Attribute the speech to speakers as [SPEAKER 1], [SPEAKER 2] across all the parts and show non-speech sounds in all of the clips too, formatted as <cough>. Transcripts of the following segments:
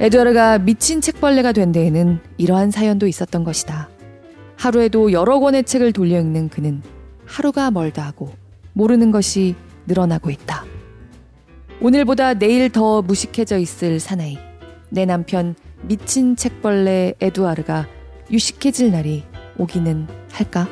[SPEAKER 1] 에드와르가 미친 책벌레가 된 데에는 이러한 사연도 있었던 것이다. 하루에도 여러 권의 책을 돌려 읽는 그는 하루가 멀다 하고 모르는 것이 늘어나고 있다. 오늘보다 내일 더 무식해져 있을 사나이. 내 남편 미친 책벌레 에두아르가 유식해질 날이 오기는 할까?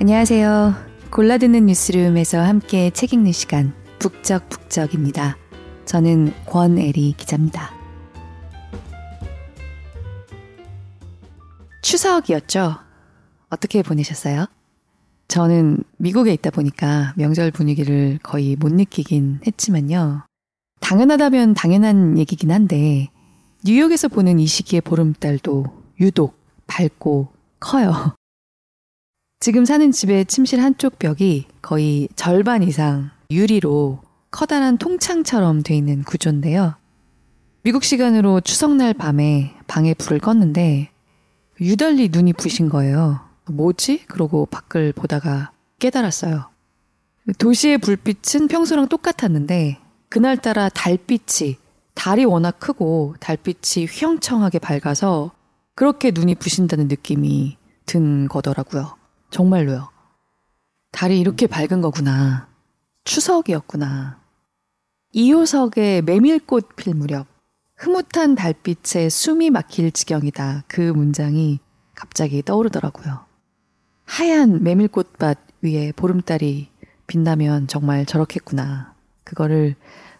[SPEAKER 1] 안녕하세요. 골라듣는 뉴스룸에서 함께 책 읽는 시간 북적북적입니다. 저는 권애리 기자입니다. 추석이었죠? 어떻게 보내셨어요? 저는 미국에 있다 보니까 명절 분위기를 거의 못 느끼긴 했지만요. 당연하다면 당연한 얘기긴 한데, 뉴욕에서 보는 이 시기의 보름달도 유독 밝고 커요. 지금 사는 집의 침실 한쪽 벽이 거의 절반 이상 유리로 커다란 통창처럼 돼 있는 구조인데요. 미국 시간으로 추석날 밤에 방에 불을 껐는데 유달리 눈이 부신 거예요. 뭐지? 그러고 밖을 보다가 깨달았어요. 도시의 불빛은 평소랑 똑같았는데 그날따라 달빛이 달이 워낙 크고 달빛이 휘영청하게 밝아서 그렇게 눈이 부신다는 느낌이 든 거더라고요. 정말로요. 달이 이렇게 밝은 거구나. 추석이었구나. 이호석의 메밀꽃 필 무렵 흐뭇한 달빛에 숨이 막힐 지경이다. 그 문장이 갑자기 떠오르더라고요. 하얀 메밀꽃밭 위에 보름달이 빛나면 정말 저렇겠구나. 그거를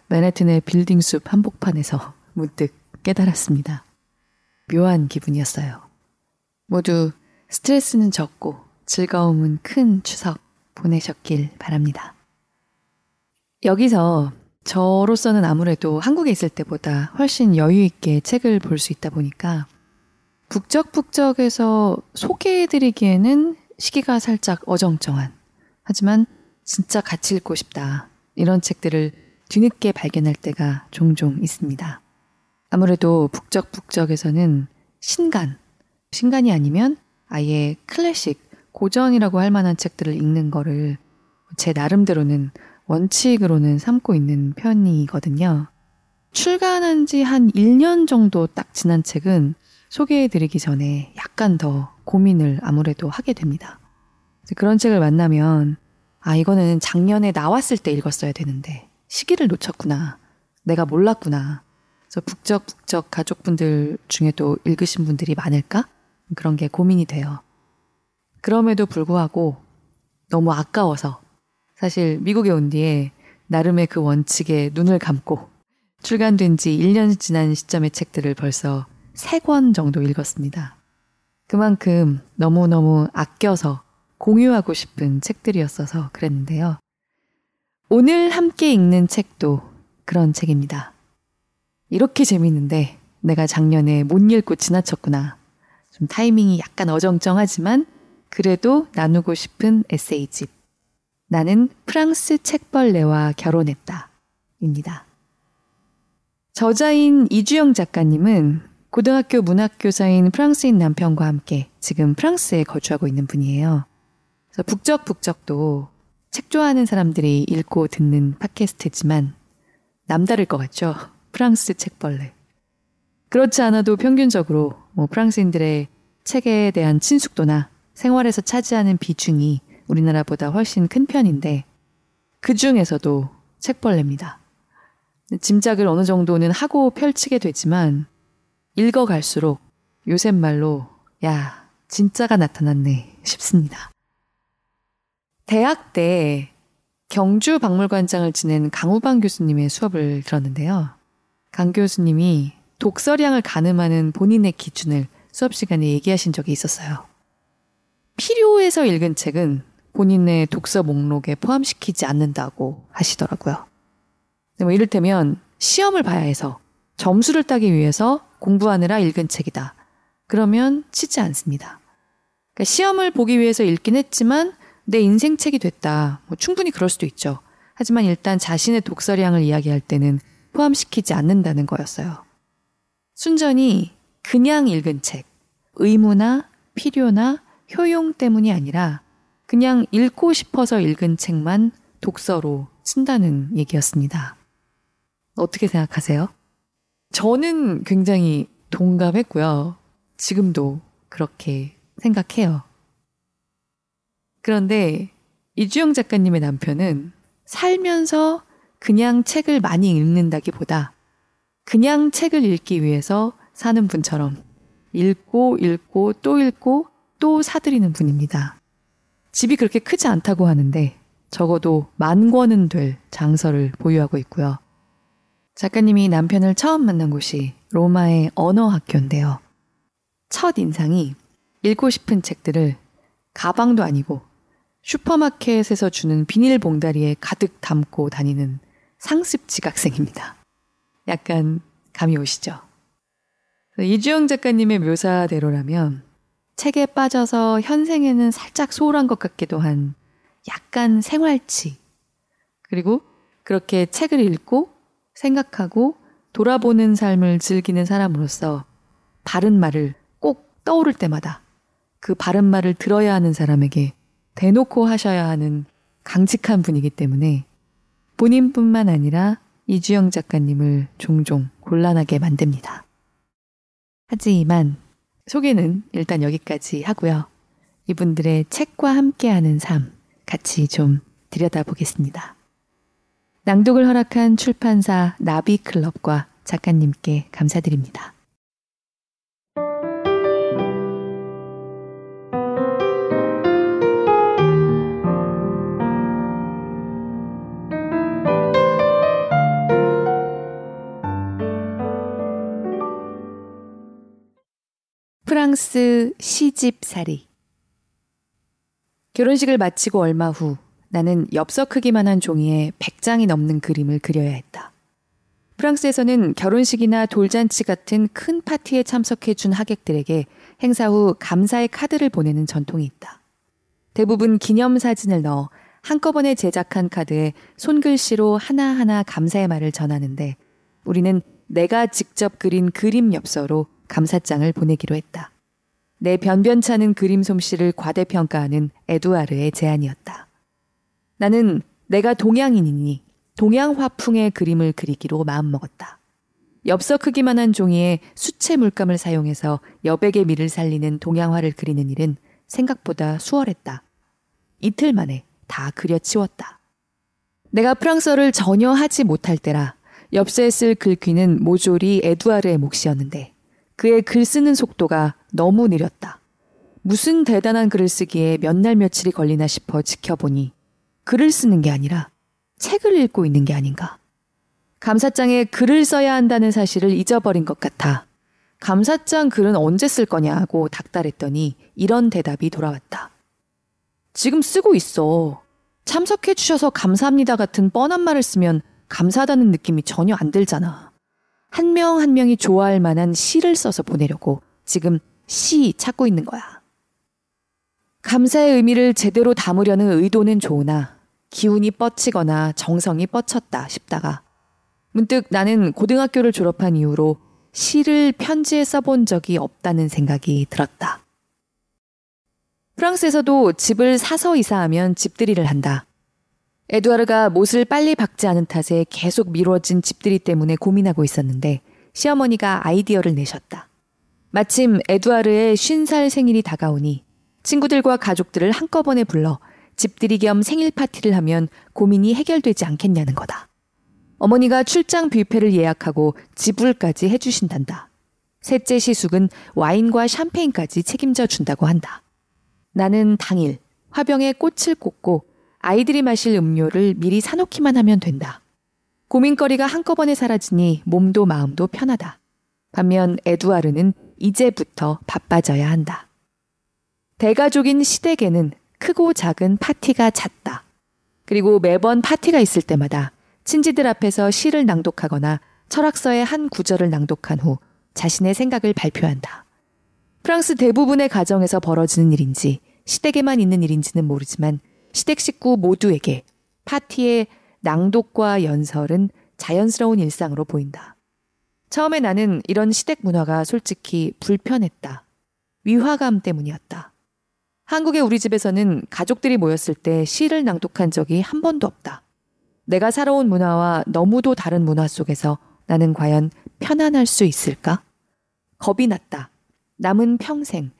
[SPEAKER 1] 맨해튼의 빌딩 숲 한복판에서 <laughs> 문득 깨달았습니다. 묘한 기분이었어요. 모두 스트레스는 적고 즐거움은 큰 추석 보내셨길 바랍니다. 여기서 저로서는 아무래도 한국에 있을 때보다 훨씬 여유 있게 책을 볼 수 있다 보니까 북적북적에서 소개해드리기에는 시기가 살짝 어정쩡한 하지만 진짜 같이 읽고 싶다 이런 책들을 뒤늦게 발견할 때가 종종 있습니다. 아무래도 북적북적에서는 신간, 신간이 아니면 아예 클래식, 고전이라고 할 만한 책들을 읽는 거를 제 나름대로는 원칙으로는 삼고 있는 편이거든요. 출간한 지 한 1년 정도 딱 지난 책은 소개해 드리기 전에 약간 더 고민을 아무래도 하게 됩니다. 그런 책을 만나면, 아, 이거는 작년에 나왔을 때 읽었어야 되는데, 시기를 놓쳤구나. 내가 몰랐구나. 그래서 북적북적 가족분들 중에도 읽으신 분들이 많을까? 그런 게 고민이 돼요. 그럼에도 불구하고 너무 아까워서 사실 미국에 온 뒤에 나름의 그 원칙에 눈을 감고 출간된 지 1년 지난 시점의 책들을 벌써 3권 정도 읽었습니다. 그만큼 너무너무 아껴서 공유하고 싶은 책들이었어서 그랬는데요. 오늘 함께 읽는 책도 그런 책입니다. 이렇게 재밌는데 내가 작년에 못 읽고 지나쳤구나. 좀 타이밍이 약간 어정쩡하지만 그래도 나누고 싶은 에세이집. 나는 프랑스 책벌레와 결혼했다. 입니다. 저자인 이주영 작가님은 고등학교 문학교사인 프랑스인 남편과 함께 지금 프랑스에 거주하고 있는 분이에요. 그래서 북적북적도 책 좋아하는 사람들이 읽고 듣는 팟캐스트지만 남다를 것 같죠? 프랑스 책벌레. 그렇지 않아도 평균적으로 뭐 프랑스인들의 책에 대한 친숙도나 생활에서 차지하는 비중이 우리나라보다 훨씬 큰 편인데 그 중에서도 책벌레입니다. 짐작을 어느 정도는 하고 펼치게 되지만 읽어갈수록 요새 말로 야 진짜가 나타났네 싶습니다. 대학 때 경주 박물관장을 지낸 강우방 교수님의 수업을 들었는데요. 강 교수님이 독서량을 가늠하는 본인의 기준을 수업 시간에 얘기하신 적이 있었어요. 필요해서 읽은 책은 본인의 독서 목록에 포함시키지 않는다고 하시더라고요. 뭐 이를테면 시험을 봐야 해서 점수를 따기 위해서 공부하느라 읽은 책이다. 그러면 치지 않습니다. 그러니까 시험을 보기 위해서 읽긴 했지만 내 인생 책이 됐다. 뭐 충분히 그럴 수도 있죠. 하지만 일단 자신의 독서량을 이야기할 때는 포함시키지 않는다는 거였어요. 순전히 그냥 읽은 책, 의무나 필요나 효용 때문이 아니라 그냥 읽고 싶어서 읽은 책만 독서로 쓴다는 얘기였습니다. 어떻게 생각하세요? 저는 굉장히 동감했고요. 지금도 그렇게 생각해요. 그런데 이주영 작가님의 남편은 살면서 그냥 책을 많이 읽는다기보다 그냥 책을 읽기 위해서 사는 분처럼 읽고 읽고 또 읽고 또 사들이는 분입니다. 집이 그렇게 크지 않다고 하는데 적어도 만 권은 될 장서를 보유하고 있고요. 작가님이 남편을 처음 만난 곳이 로마의 언어 학교인데요. 첫 인상이 읽고 싶은 책들을 가방도 아니고 슈퍼마켓에서 주는 비닐봉다리에 가득 담고 다니는 상습 지각생입니다. 약간 감이 오시죠? 이주영 작가님의 묘사대로라면 책에 빠져서 현생에는 살짝 소홀한 것 같기도 한 약간 생활치. 그리고 그렇게 책을 읽고 생각하고 돌아보는 삶을 즐기는 사람으로서 바른 말을 꼭 떠오를 때마다 그 바른 말을 들어야 하는 사람에게 대놓고 하셔야 하는 강직한 분이기 때문에 본인뿐만 아니라 이주영 작가님을 종종 곤란하게 만듭니다. 하지만 소개는 일단 여기까지 하고요. 이분들의 책과 함께하는 삶 같이 좀 들여다보겠습니다. 낭독을 허락한 출판사 나비클럽과 작가님께 감사드립니다. 프랑스 시집살이 결혼식을 마치고 얼마 후 나는 엽서 크기만 한 종이에 100장이 넘는 그림을 그려야 했다. 프랑스에서는 결혼식이나 돌잔치 같은 큰 파티에 참석해 준 하객들에게 행사 후 감사의 카드를 보내는 전통이 있다. 대부분 기념 사진을 넣어 한꺼번에 제작한 카드에 손글씨로 하나하나 감사의 말을 전하는데 우리는 내가 직접 그린 그림 엽서로 감사장을 보내기로 했다. 내 변변찮은 그림 솜씨를 과대평가하는 에두아르의 제안이었다. 나는 내가 동양인이니 동양 화풍의 그림을 그리기로 마음먹었다. 엽서 크기만 한 종이에 수채 물감을 사용해서 여백의 미를 살리는 동양화를 그리는 일은 생각보다 수월했다. 이틀 만에 다 그려치웠다. 내가 프랑스어를 전혀 하지 못할 때라 엽서에 쓸 글귀는 모조리 에두아르의 몫이었는데 그의 글 쓰는 속도가 너무 느렸다. 무슨 대단한 글을 쓰기에 몇 날 며칠이 걸리나 싶어 지켜보니 글을 쓰는 게 아니라 책을 읽고 있는 게 아닌가. 감사장에 글을 써야 한다는 사실을 잊어버린 것 같아. 감사장 글은 언제 쓸 거냐고 닥달했더니 이런 대답이 돌아왔다. 지금 쓰고 있어. 참석해 주셔서 감사합니다 같은 뻔한 말을 쓰면 감사하다는 느낌이 전혀 안 들잖아. 한 명한 한 명이 좋아할 만한 시를 써서 보내려고 지금 시 찾고 있는 거야. 감사의 의미를 제대로 담으려는 의도는 좋으나 기운이 뻗치거나 정성이 뻗쳤다 싶다가 문득 나는 고등학교를 졸업한 이후로 시를 편지에 써본 적이 없다는 생각이 들었다. 프랑스에서도 집을 사서 이사하면 집들이를 한다. 에두아르가 못을 빨리 박지 않은 탓에 계속 미뤄진 집들이 때문에 고민하고 있었는데 시어머니가 아이디어를 내셨다. 마침 에두아르의 50살 생일이 다가오니 친구들과 가족들을 한꺼번에 불러 집들이 겸 생일 파티를 하면 고민이 해결되지 않겠냐는 거다. 어머니가 출장 뷔페를 예약하고 지불까지 해주신단다. 셋째 시숙은 와인과 샴페인까지 책임져 준다고 한다. 나는 당일 화병에 꽃을 꽂고 아이들이 마실 음료를 미리 사놓기만 하면 된다. 고민거리가 한꺼번에 사라지니 몸도 마음도 편하다. 반면 에두아르는 이제부터 바빠져야 한다. 대가족인 시댁에는 크고 작은 파티가 잦다. 그리고 매번 파티가 있을 때마다 친지들 앞에서 시를 낭독하거나 철학서의 한 구절을 낭독한 후 자신의 생각을 발표한다. 프랑스 대부분의 가정에서 벌어지는 일인지 시댁에만 있는 일인지는 모르지만 시댁 식구 모두에게 파티의 낭독과 연설은 자연스러운 일상으로 보인다. 처음에 나는 이런 시댁 문화가 솔직히 불편했다. 위화감 때문이었다. 한국의 우리 집에서는 가족들이 모였을 때 시를 낭독한 적이 한 번도 없다. 내가 살아온 문화와 너무도 다른 문화 속에서 나는 과연 편안할 수 있을까? 겁이 났다. 남은 평생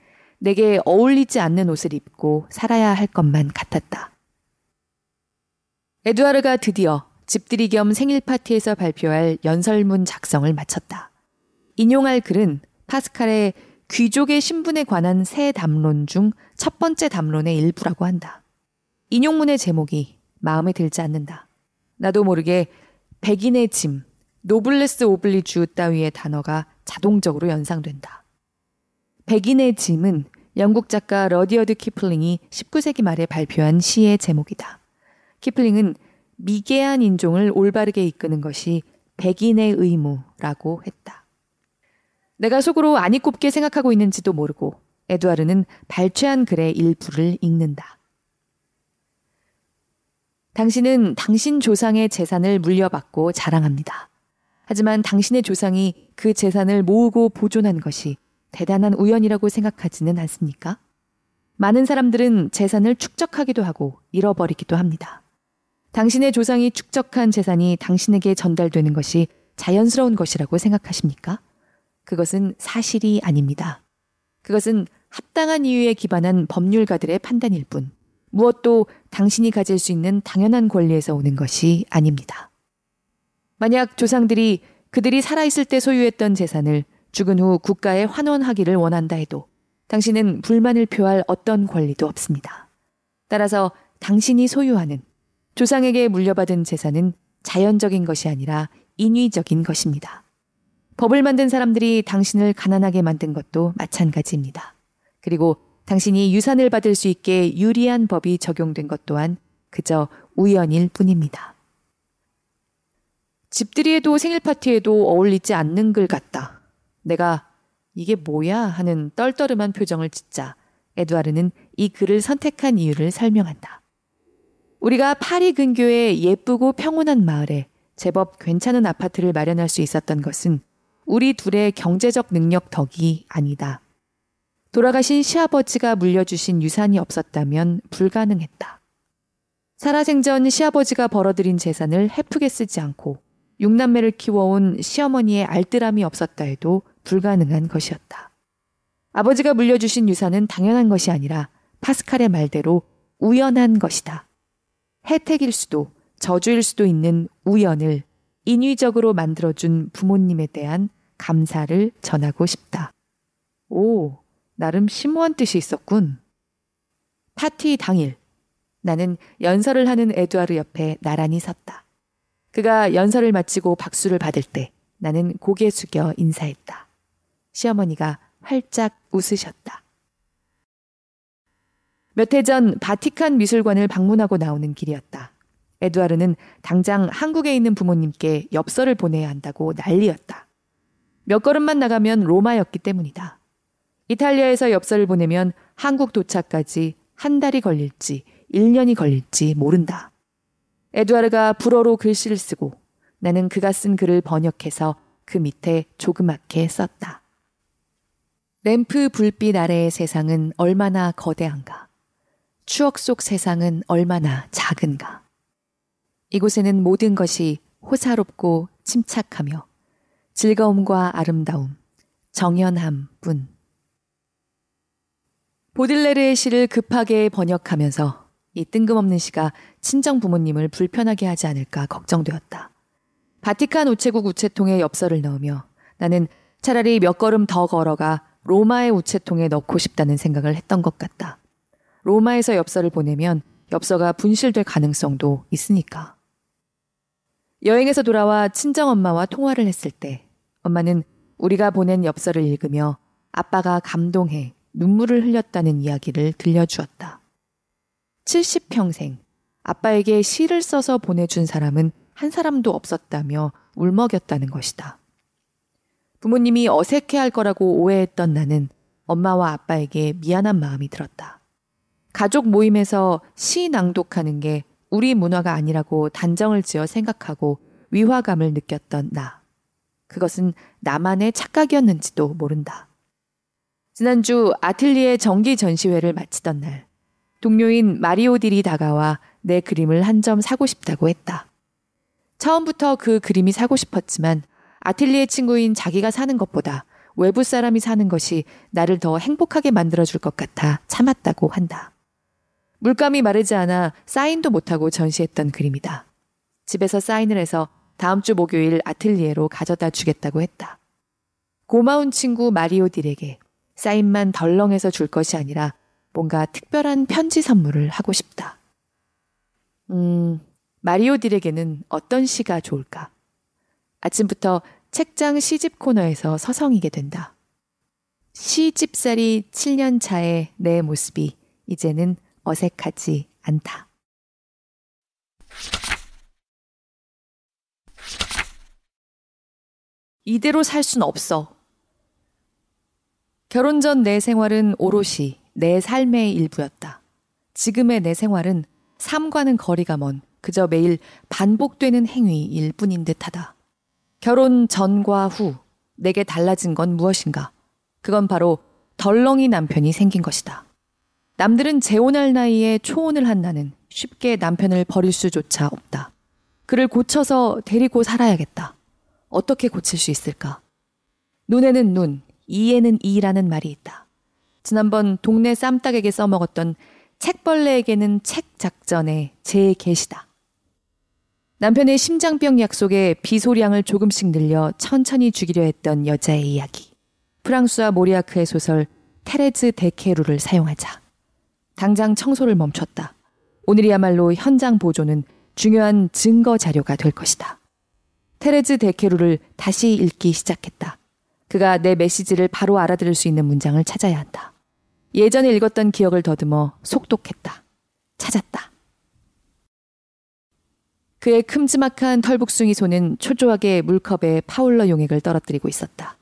[SPEAKER 1] 내게 어울리지 않는 옷을 입고 살아야 할 것만 같았다. 에두아르가 드디어 집들이 겸 생일 파티에서 발표할 연설문 작성을 마쳤다. 인용할 글은 파스칼의 귀족의 신분에 관한 새 담론 중 첫 번째 담론의 일부라고 한다. 인용문의 제목이 마음에 들지 않는다. 나도 모르게 백인의 짐, 노블레스 오블리주 따위의 단어가 자동적으로 연상된다. 백인의 짐은 영국 작가 러디어드 키플링이 19세기 말에 발표한 시의 제목이다. 키플링은 미개한 인종을 올바르게 이끄는 것이 백인의 의무라고 했다. 내가 속으로 아니꼽게 생각하고 있는지도 모르고 에두아르는 발췌한 글의 일부를 읽는다. 당신은 당신 조상의 재산을 물려받고 자랑합니다. 하지만 당신의 조상이 그 재산을 모으고 보존한 것이 대단한 우연이라고 생각하지는 않습니까? 많은 사람들은 재산을 축적하기도 하고 잃어버리기도 합니다. 당신의 조상이 축적한 재산이 당신에게 전달되는 것이 자연스러운 것이라고 생각하십니까? 그것은 사실이 아닙니다. 그것은 합당한 이유에 기반한 법률가들의 판단일 뿐, 무엇도 당신이 가질 수 있는 당연한 권리에서 오는 것이 아닙니다. 만약 조상들이 그들이 살아있을 때 소유했던 재산을 죽은 후 국가에 환원하기를 원한다 해도 당신은 불만을 표할 어떤 권리도 없습니다. 따라서 당신이 소유하는 조상에게 물려받은 재산은 자연적인 것이 아니라 인위적인 것입니다. 법을 만든 사람들이 당신을 가난하게 만든 것도 마찬가지입니다. 그리고 당신이 유산을 받을 수 있게 유리한 법이 적용된 것 또한 그저 우연일 뿐입니다. 집들이에도 생일 파티에도 어울리지 않는 글 같다. 내가 이게 뭐야 하는 떨떠름한 표정을 짓자 에드와르는 이 글을 선택한 이유를 설명한다. 우리가 파리 근교의 예쁘고 평온한 마을에 제법 괜찮은 아파트를 마련할 수 있었던 것은 우리 둘의 경제적 능력 덕이 아니다. 돌아가신 시아버지가 물려주신 유산이 없었다면 불가능했다. 살아생전 시아버지가 벌어들인 재산을 헤프게 쓰지 않고 육남매를 키워온 시어머니의 알뜰함이 없었다 해도 불가능한 것이었다. 아버지가 물려주신 유산은 당연한 것이 아니라 파스칼의 말대로 우연한 것이다. 혜택일 수도 저주일 수도 있는 우연을 인위적으로 만들어준 부모님에 대한 감사를 전하고 싶다. 오, 나름 심오한 뜻이 있었군. 파티 당일, 나는 연설을 하는 에두아르 옆에 나란히 섰다. 그가 연설을 마치고 박수를 받을 때 나는 고개 숙여 인사했다. 시어머니가 활짝 웃으셨다. 몇 해 전 바티칸 미술관을 방문하고 나오는 길이었다. 에두아르는 당장 한국에 있는 부모님께 엽서를 보내야 한다고 난리였다. 몇 걸음만 나가면 로마였기 때문이다. 이탈리아에서 엽서를 보내면 한국 도착까지 한 달이 걸릴지 1년이 걸릴지 모른다. 에두아르가 불어로 글씨를 쓰고 나는 그가 쓴 글을 번역해서 그 밑에 조그맣게 썼다. 램프 불빛 아래의 세상은 얼마나 거대한가. 추억 속 세상은 얼마나 작은가. 이곳에는 모든 것이 호사롭고 침착하며 즐거움과 아름다움, 정연함 뿐. 보들레르의 시를 급하게 번역하면서 이 뜬금없는 시가 친정 부모님을 불편하게 하지 않을까 걱정되었다. 바티칸 우체국 우체통에 엽서를 넣으며 나는 차라리 몇 걸음 더 걸어가 로마의 우체통에 넣고 싶다는 생각을 했던 것 같다. 로마에서 엽서를 보내면 엽서가 분실될 가능성도 있으니까. 여행에서 돌아와 친정엄마와 통화를 했을 때 엄마는 우리가 보낸 엽서를 읽으며 아빠가 감동해 눈물을 흘렸다는 이야기를 들려주었다. 70평생 아빠에게 시를 써서 보내준 사람은 한 사람도 없었다며 울먹였다는 것이다. 부모님이 어색해 할 거라고 오해했던 나는 엄마와 아빠에게 미안한 마음이 들었다. 가족 모임에서 시 낭독하는 게 우리 문화가 아니라고 단정을 지어 생각하고 위화감을 느꼈던 나. 그것은 나만의 착각이었는지도 모른다. 지난주 아틀리에 정기 전시회를 마치던 날, 동료인 마리오딜이 다가와 내 그림을 한 점 사고 싶다고 했다. 처음부터 그 그림이 사고 싶었지만 아틀리에 친구인 자기가 사는 것보다 외부 사람이 사는 것이 나를 더 행복하게 만들어줄 것 같아 참았다고 한다. 물감이 마르지 않아 사인도 못하고 전시했던 그림이다. 집에서 사인을 해서 다음 주 목요일 아틀리에로 가져다 주겠다고 했다. 고마운 친구 마리오 딜에게 사인만 덜렁해서 줄 것이 아니라 뭔가 특별한 편지 선물을 하고 싶다. 음, 마리오 딜에게는 어떤 시가 좋을까? 아침부터 책장 시집 코너에서 서성이게 된다. 시집살이 7년 차의 내 모습이 이제는 어색하지 않다. 이대로 살 순 없어. 결혼 전 내 생활은 오롯이 내 삶의 일부였다. 지금의 내 생활은 삶과는 거리가 먼 그저 매일 반복되는 행위일 뿐인 듯하다. 결혼 전과 후 내게 달라진 건 무엇인가? 그건 바로 덜렁이 남편이 생긴 것이다. 남들은 재혼할 나이에 초혼을 한 나는 쉽게 남편을 버릴 수조차 없다. 그를 고쳐서 데리고 살아야겠다. 어떻게 고칠 수 있을까? 눈에는 눈, 이에는 이라는 말이 있다. 지난번 동네 쌈딱에게 써먹었던 책벌레에게는 책 작전의 제 계시다. 남편의 심장병 약속에 비소량을 조금씩 늘려 천천히 죽이려 했던 여자의 이야기. 프랑스와 모리아크의 소설 테레즈 데케루를 사용하자. 당장 청소를 멈췄다. 오늘이야말로 현장 보조는 중요한 증거 자료가 될 것이다. 테레즈 데케루를 다시 읽기 시작했다. 그가 내 메시지를 바로 알아들을 수 있는 문장을 찾아야 한다. 예전에 읽었던 기억을 더듬어 속독했다. 찾았다. 그의 큼지막한 털북숭이 손은 초조하게 물컵에 파울러 용액을 떨어뜨리고 있었다.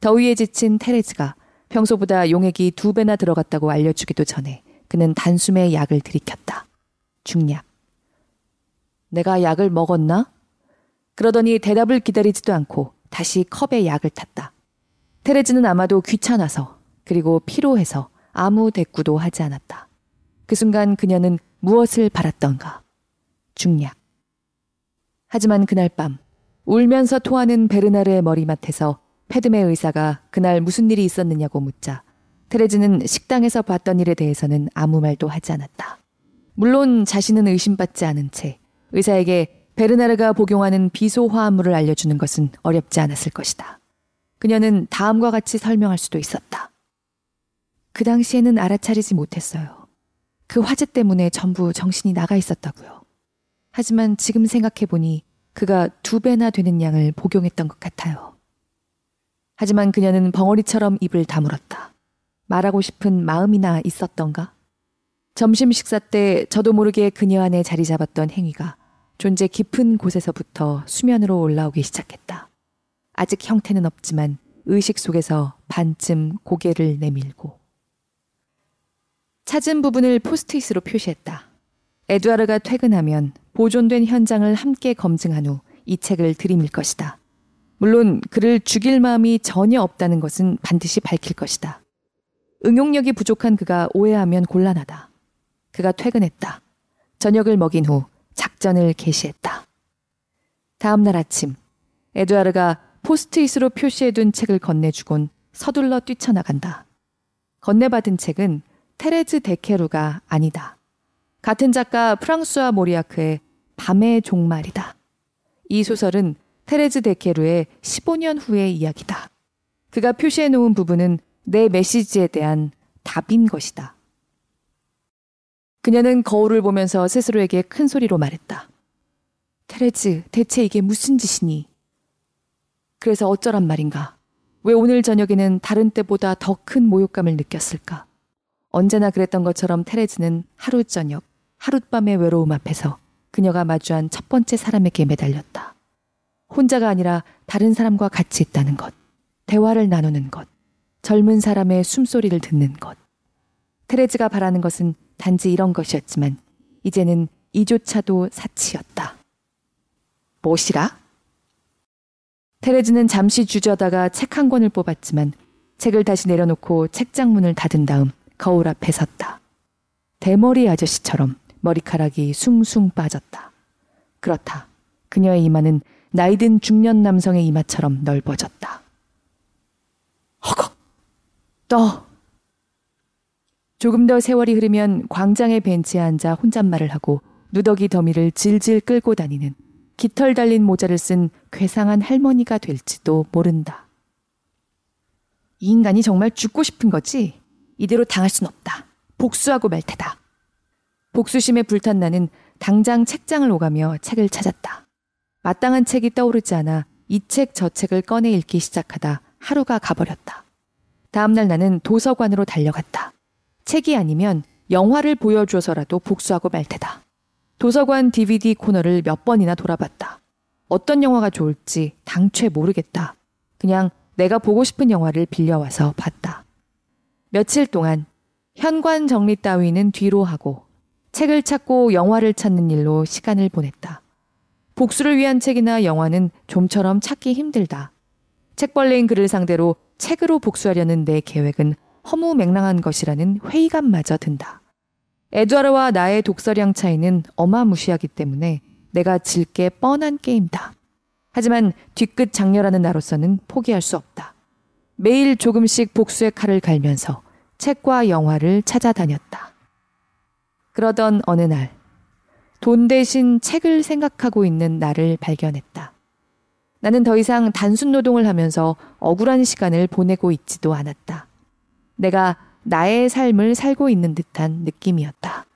[SPEAKER 1] 더위에 지친 테레즈가 평소보다 용액이 두 배나 들어갔다고 알려주기도 전에 그는 단숨에 약을 들이켰다. 중약. 내가 약을 먹었나? 그러더니 대답을 기다리지도 않고 다시 컵에 약을 탔다. 테레즈는 아마도 귀찮아서 그리고 피로해서 아무 대꾸도 하지 않았다. 그 순간 그녀는 무엇을 바랐던가? 중약. 하지만 그날 밤 울면서 토하는 베르나르의 머리맡에서 페드메 의사가 그날 무슨 일이 있었느냐고 묻자 테레즈는 식당에서 봤던 일에 대해서는 아무 말도 하지 않았다. 물론 자신은 의심받지 않은 채 의사에게 베르나르가 복용하는 비소 화합물을 알려주는 것은 어렵지 않았을 것이다. 그녀는 다음과 같이 설명할 수도 있었다. 그 당시에는 알아차리지 못했어요. 그 화재 때문에 전부 정신이 나가 있었다고요. 하지만 지금 생각해보니 그가 두 배나 되는 양을 복용했던 것 같아요. 하지만 그녀는 벙어리처럼 입을 다물었다. 말하고 싶은 마음이나 있었던가? 점심 식사 때 저도 모르게 그녀 안에 자리 잡았던 행위가 존재 깊은 곳에서부터 수면으로 올라오기 시작했다. 아직 형태는 없지만 의식 속에서 반쯤 고개를 내밀고 찾은 부분을 포스트잇으로 표시했다. 에드와르가 퇴근하면 보존된 현장을 함께 검증한 후 이 책을 들이밀 것이다. 물론 그를 죽일 마음이 전혀 없다는 것은 반드시 밝힐 것이다. 응용력이 부족한 그가 오해하면 곤란하다. 그가 퇴근했다. 저녁을 먹인 후 작전을 개시했다. 다음 날 아침, 에드와르가 포스트잇으로 표시해둔 책을 건네주곤 서둘러 뛰쳐나간다. 건네받은 책은 테레즈 데케루가 아니다. 같은 작가 프랑스와 모리아크의 밤의 종말이다. 이 소설은 테레즈 데케루의 15년 후의 이야기다. 그가 표시해 놓은 부분은 내 메시지에 대한 답인 것이다. 그녀는 거울을 보면서 스스로에게 큰 소리로 말했다. 테레즈, 대체 이게 무슨 짓이니? 그래서 어쩌란 말인가? 왜 오늘 저녁에는 다른 때보다 더 큰 모욕감을 느꼈을까? 언제나 그랬던 것처럼 테레즈는 하루 저녁, 하룻밤의 외로움 앞에서 그녀가 마주한 첫 번째 사람에게 매달렸다. 혼자가 아니라 다른 사람과 같이 있다는 것, 대화를 나누는 것, 젊은 사람의 숨소리를 듣는 것. 테레즈가 바라는 것은 단지 이런 것이었지만 이제는 이조차도 사치였다. 무엇이라? 테레즈는 잠시 주저다가 책 한 권을 뽑았지만 책을 다시 내려놓고 책장 문을 닫은 다음 거울 앞에 섰다. 대머리 아저씨처럼 머리카락이 숭숭 빠졌다. 그렇다. 그녀의 이마는 나이든 중년 남성의 이마처럼 넓어졌다. 허걱! 떠! 조금 더 세월이 흐르면 광장의 벤치에 앉아 혼잣말을 하고 누더기 더미를 질질 끌고 다니는 깃털 달린 모자를 쓴 괴상한 할머니가 될지도 모른다. 이 인간이 정말 죽고 싶은 거지? 이대로 당할 순 없다. 복수하고 말 테다. 복수심에 불탄 나는 당장 책장을 오가며 책을 찾았다. 마땅한 책이 떠오르지 않아 이 책 저 책을 꺼내 읽기 시작하다 하루가 가버렸다. 다음날 나는 도서관으로 달려갔다. 책이 아니면 영화를 보여줘서라도 복수하고 말 테다. 도서관 DVD 코너를 몇 번이나 돌아봤다. 어떤 영화가 좋을지 당최 모르겠다. 그냥 내가 보고 싶은 영화를 빌려와서 봤다. 며칠 동안 현관 정리 따위는 뒤로 하고 책을 찾고 영화를 찾는 일로 시간을 보냈다. 복수를 위한 책이나 영화는 좀처럼 찾기 힘들다. 책벌레인 그를 상대로 책으로 복수하려는 내 계획은 허무맹랑한 것이라는 회의감마저 든다. 에드와르와 나의 독서량 차이는 어마무시하기 때문에 내가 질 게 뻔한 게임다. 하지만 뒤끝 장렬하는 나로서는 포기할 수 없다. 매일 조금씩 복수의 칼을 갈면서 책과 영화를 찾아다녔다. 그러던 어느 날, 돈 대신 책을 생각하고 있는 나를 발견했다. 나는 더 이상 단순 노동을 하면서 억울한 시간을 보내고 있지도 않았다. 내가 나의 삶을 살고 있는 듯한 느낌이었다.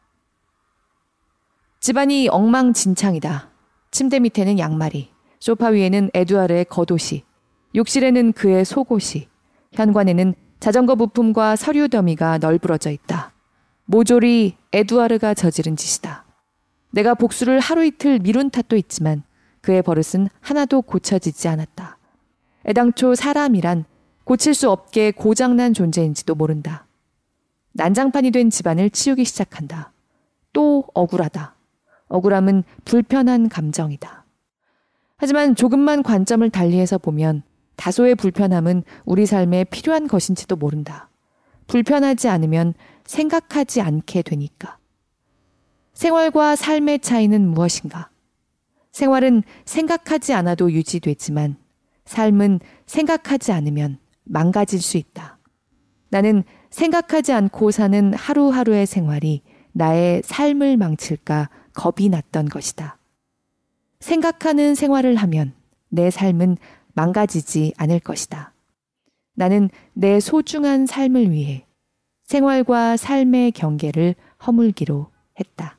[SPEAKER 1] 집안이 엉망진창이다. 침대 밑에는 양말이, 소파 위에는 에두아르의 겉옷이, 욕실에는 그의 속옷이, 현관에는 자전거 부품과 서류 더미가 널브러져 있다. 모조리 에두아르가 저지른 짓이다. 내가 복수를 하루 이틀 미룬 탓도 있지만 그의 버릇은 하나도 고쳐지지 않았다. 애당초 사람이란 고칠 수 없게 고장난 존재인지도 모른다. 난장판이 된 집안을 치우기 시작한다. 또 억울하다. 억울함은 불편한 감정이다. 하지만 조금만 관점을 달리해서 보면 다소의 불편함은 우리 삶에 필요한 것인지도 모른다. 불편하지 않으면 생각하지 않게 되니까. 생활과 삶의 차이는 무엇인가? 생활은 생각하지 않아도 유지되지만 삶은 생각하지 않으면 망가질 수 있다. 나는 생각하지 않고 사는 하루하루의 생활이 나의 삶을 망칠까 겁이 났던 것이다. 생각하는 생활을 하면 내 삶은 망가지지 않을 것이다. 나는 내 소중한 삶을 위해 생활과 삶의 경계를 허물기로 했다.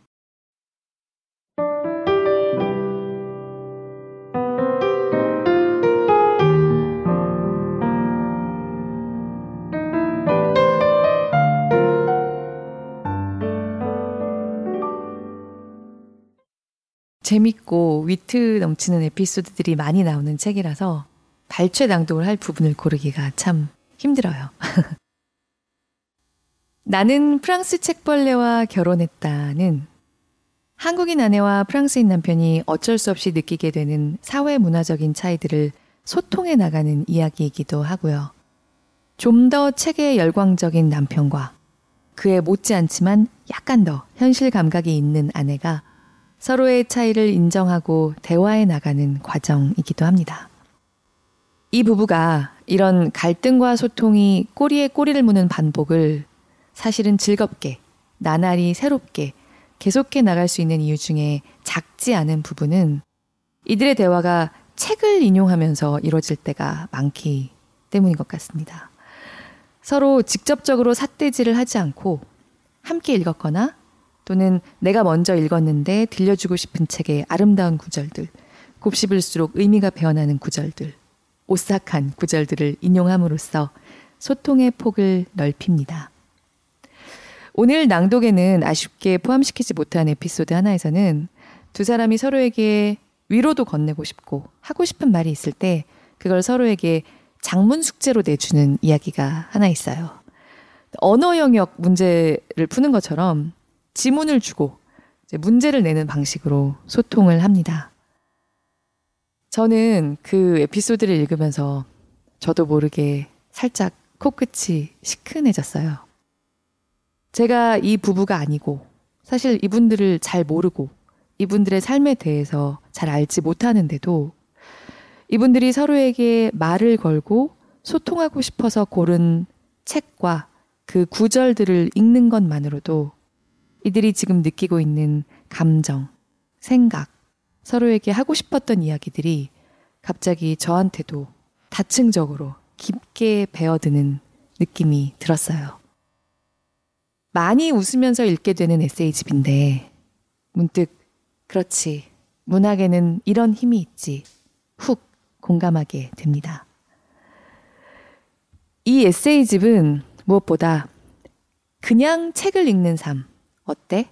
[SPEAKER 1] 재밌고 위트 넘치는 에피소드들이 많이 나오는 책이라서 발췌 낭독을 할 부분을 고르기가 참 힘들어요. <laughs> 나는 프랑스 책벌레와 결혼했다는 한국인 아내와 프랑스인 남편이 어쩔 수 없이 느끼게 되는 사회 문화적인 차이들을 소통해 나가는 이야기이기도 하고요. 좀 더 책에 열광적인 남편과 그에 못지않지만 약간 더 현실 감각이 있는 아내가 서로의 차이를 인정하고 대화해 나가는 과정이기도 합니다. 이 부부가 이런 갈등과 소통이 꼬리에 꼬리를 무는 반복을 사실은 즐겁게, 나날이 새롭게 계속해 나갈 수 있는 이유 중에 작지 않은 부분은 이들의 대화가 책을 인용하면서 이루어질 때가 많기 때문인 것 같습니다. 서로 직접적으로 삿대질을 하지 않고 함께 읽었거나 또는 내가 먼저 읽었는데 들려주고 싶은 책의 아름다운 구절들, 곱씹을수록 의미가 배어나는 구절들, 오싹한 구절들을 인용함으로써 소통의 폭을 넓힙니다. 오늘 낭독에는 아쉽게 포함시키지 못한 에피소드 하나에서는 두 사람이 서로에게 위로도 건네고 싶고 하고 싶은 말이 있을 때 그걸 서로에게 장문 숙제로 내주는 이야기가 하나 있어요. 언어 영역 문제를 푸는 것처럼 지문을 주고 문제를 내는 방식으로 소통을 합니다. 저는 그 에피소드를 읽으면서 저도 모르게 살짝 코끝이 시큰해졌어요. 제가 이 부부가 아니고 사실 이분들을 잘 모르고 이분들의 삶에 대해서 잘 알지 못하는데도 이분들이 서로에게 말을 걸고 소통하고 싶어서 고른 책과 그 구절들을 읽는 것만으로도 이들이 지금 느끼고 있는 감정, 생각, 서로에게 하고 싶었던 이야기들이 갑자기 저한테도 다층적으로 깊게 배어드는 느낌이 들었어요. 많이 웃으면서 읽게 되는 에세이집인데 문득 그렇지 문학에는 이런 힘이 있지 훅 공감하게 됩니다. 이 에세이집은 무엇보다 그냥 책을 읽는 삶 어때?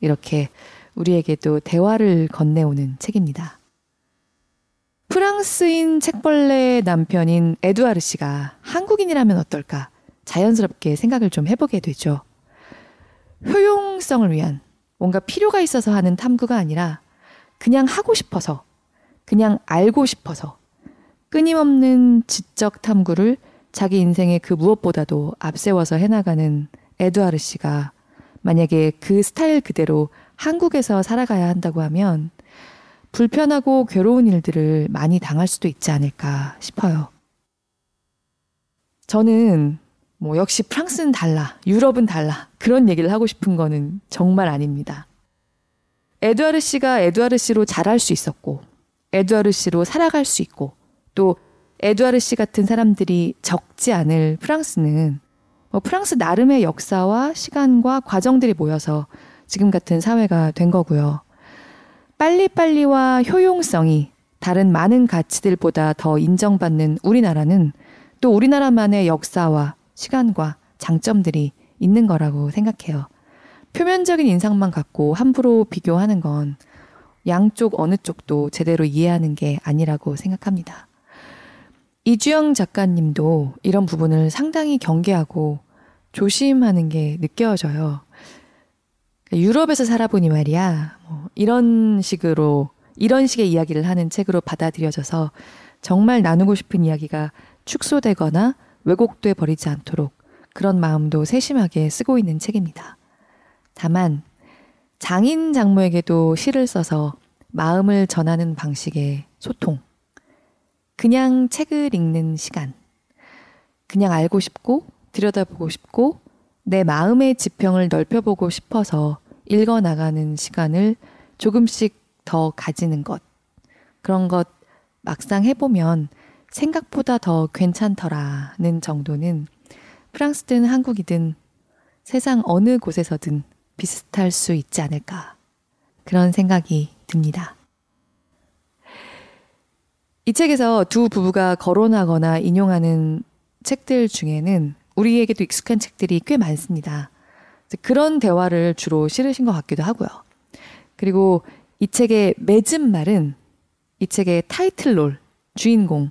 [SPEAKER 1] 이렇게 우리에게도 대화를 건네오는 책입니다. 프랑스인 책벌레 남편인 에두아르 씨가 한국인이라면 어떨까 자연스럽게 생각을 좀 해보게 되죠. 효용성을 위한 뭔가 필요가 있어서 하는 탐구가 아니라 그냥 하고 싶어서, 그냥 알고 싶어서 끊임없는 지적 탐구를 자기 인생의 그 무엇보다도 앞세워서 해나가는 에두아르 씨가 만약에 그 스타일 그대로 한국에서 살아가야 한다고 하면 불편하고 괴로운 일들을 많이 당할 수도 있지 않을까 싶어요. 저는 뭐 역시 프랑스는 달라, 유럽은 달라 그런 얘기를 하고 싶은 거는 정말 아닙니다. 에드와르 씨가 에드와르 씨로 자랄 수 있었고 에드와르 씨로 살아갈 수 있고 또 에드와르 씨 같은 사람들이 적지 않을 프랑스는 뭐 프랑스 나름의 역사와 시간과 과정들이 모여서 지금 같은 사회가 된 거고요. 빨리빨리와 효용성이 다른 많은 가치들보다 더 인정받는 우리나라는 또 우리나라만의 역사와 시간과 장점들이 있는 거라고 생각해요. 표면적인 인상만 갖고 함부로 비교하는 건 양쪽 어느 쪽도 제대로 이해하는 게 아니라고 생각합니다. 이주영 작가님도 이런 부분을 상당히 경계하고 조심하는 게 느껴져요. 유럽에서 살아보니 말이야, 뭐 이런 식으로, 이런 식의 이야기를 하는 책으로 받아들여져서 정말 나누고 싶은 이야기가 축소되거나 왜곡돼 버리지 않도록 그런 마음도 세심하게 쓰고 있는 책입니다. 다만, 장인 장모에게도 시를 써서 마음을 전하는 방식의 소통. 그냥 책을 읽는 시간. 그냥 알고 싶고, 들여다보고 싶고, 내 마음의 지평을 넓혀보고 싶어서 읽어 나가는 시간을 조금씩 더 가지는 것. 그런 것 막상 해보면 생각보다 더 괜찮더라는 정도는 프랑스든 한국이든 세상 어느 곳에서든 비슷할 수 있지 않을까. 그런 생각이 듭니다. 이 책에서 두 부부가 거론하거나 인용하는 책들 중에는 우리에게도 익숙한 책들이 꽤 많습니다. 그런 대화를 주로 실으신 것 같기도 하고요. 그리고 이 책의 맺은 말은 이 책의 타이틀롤, 주인공,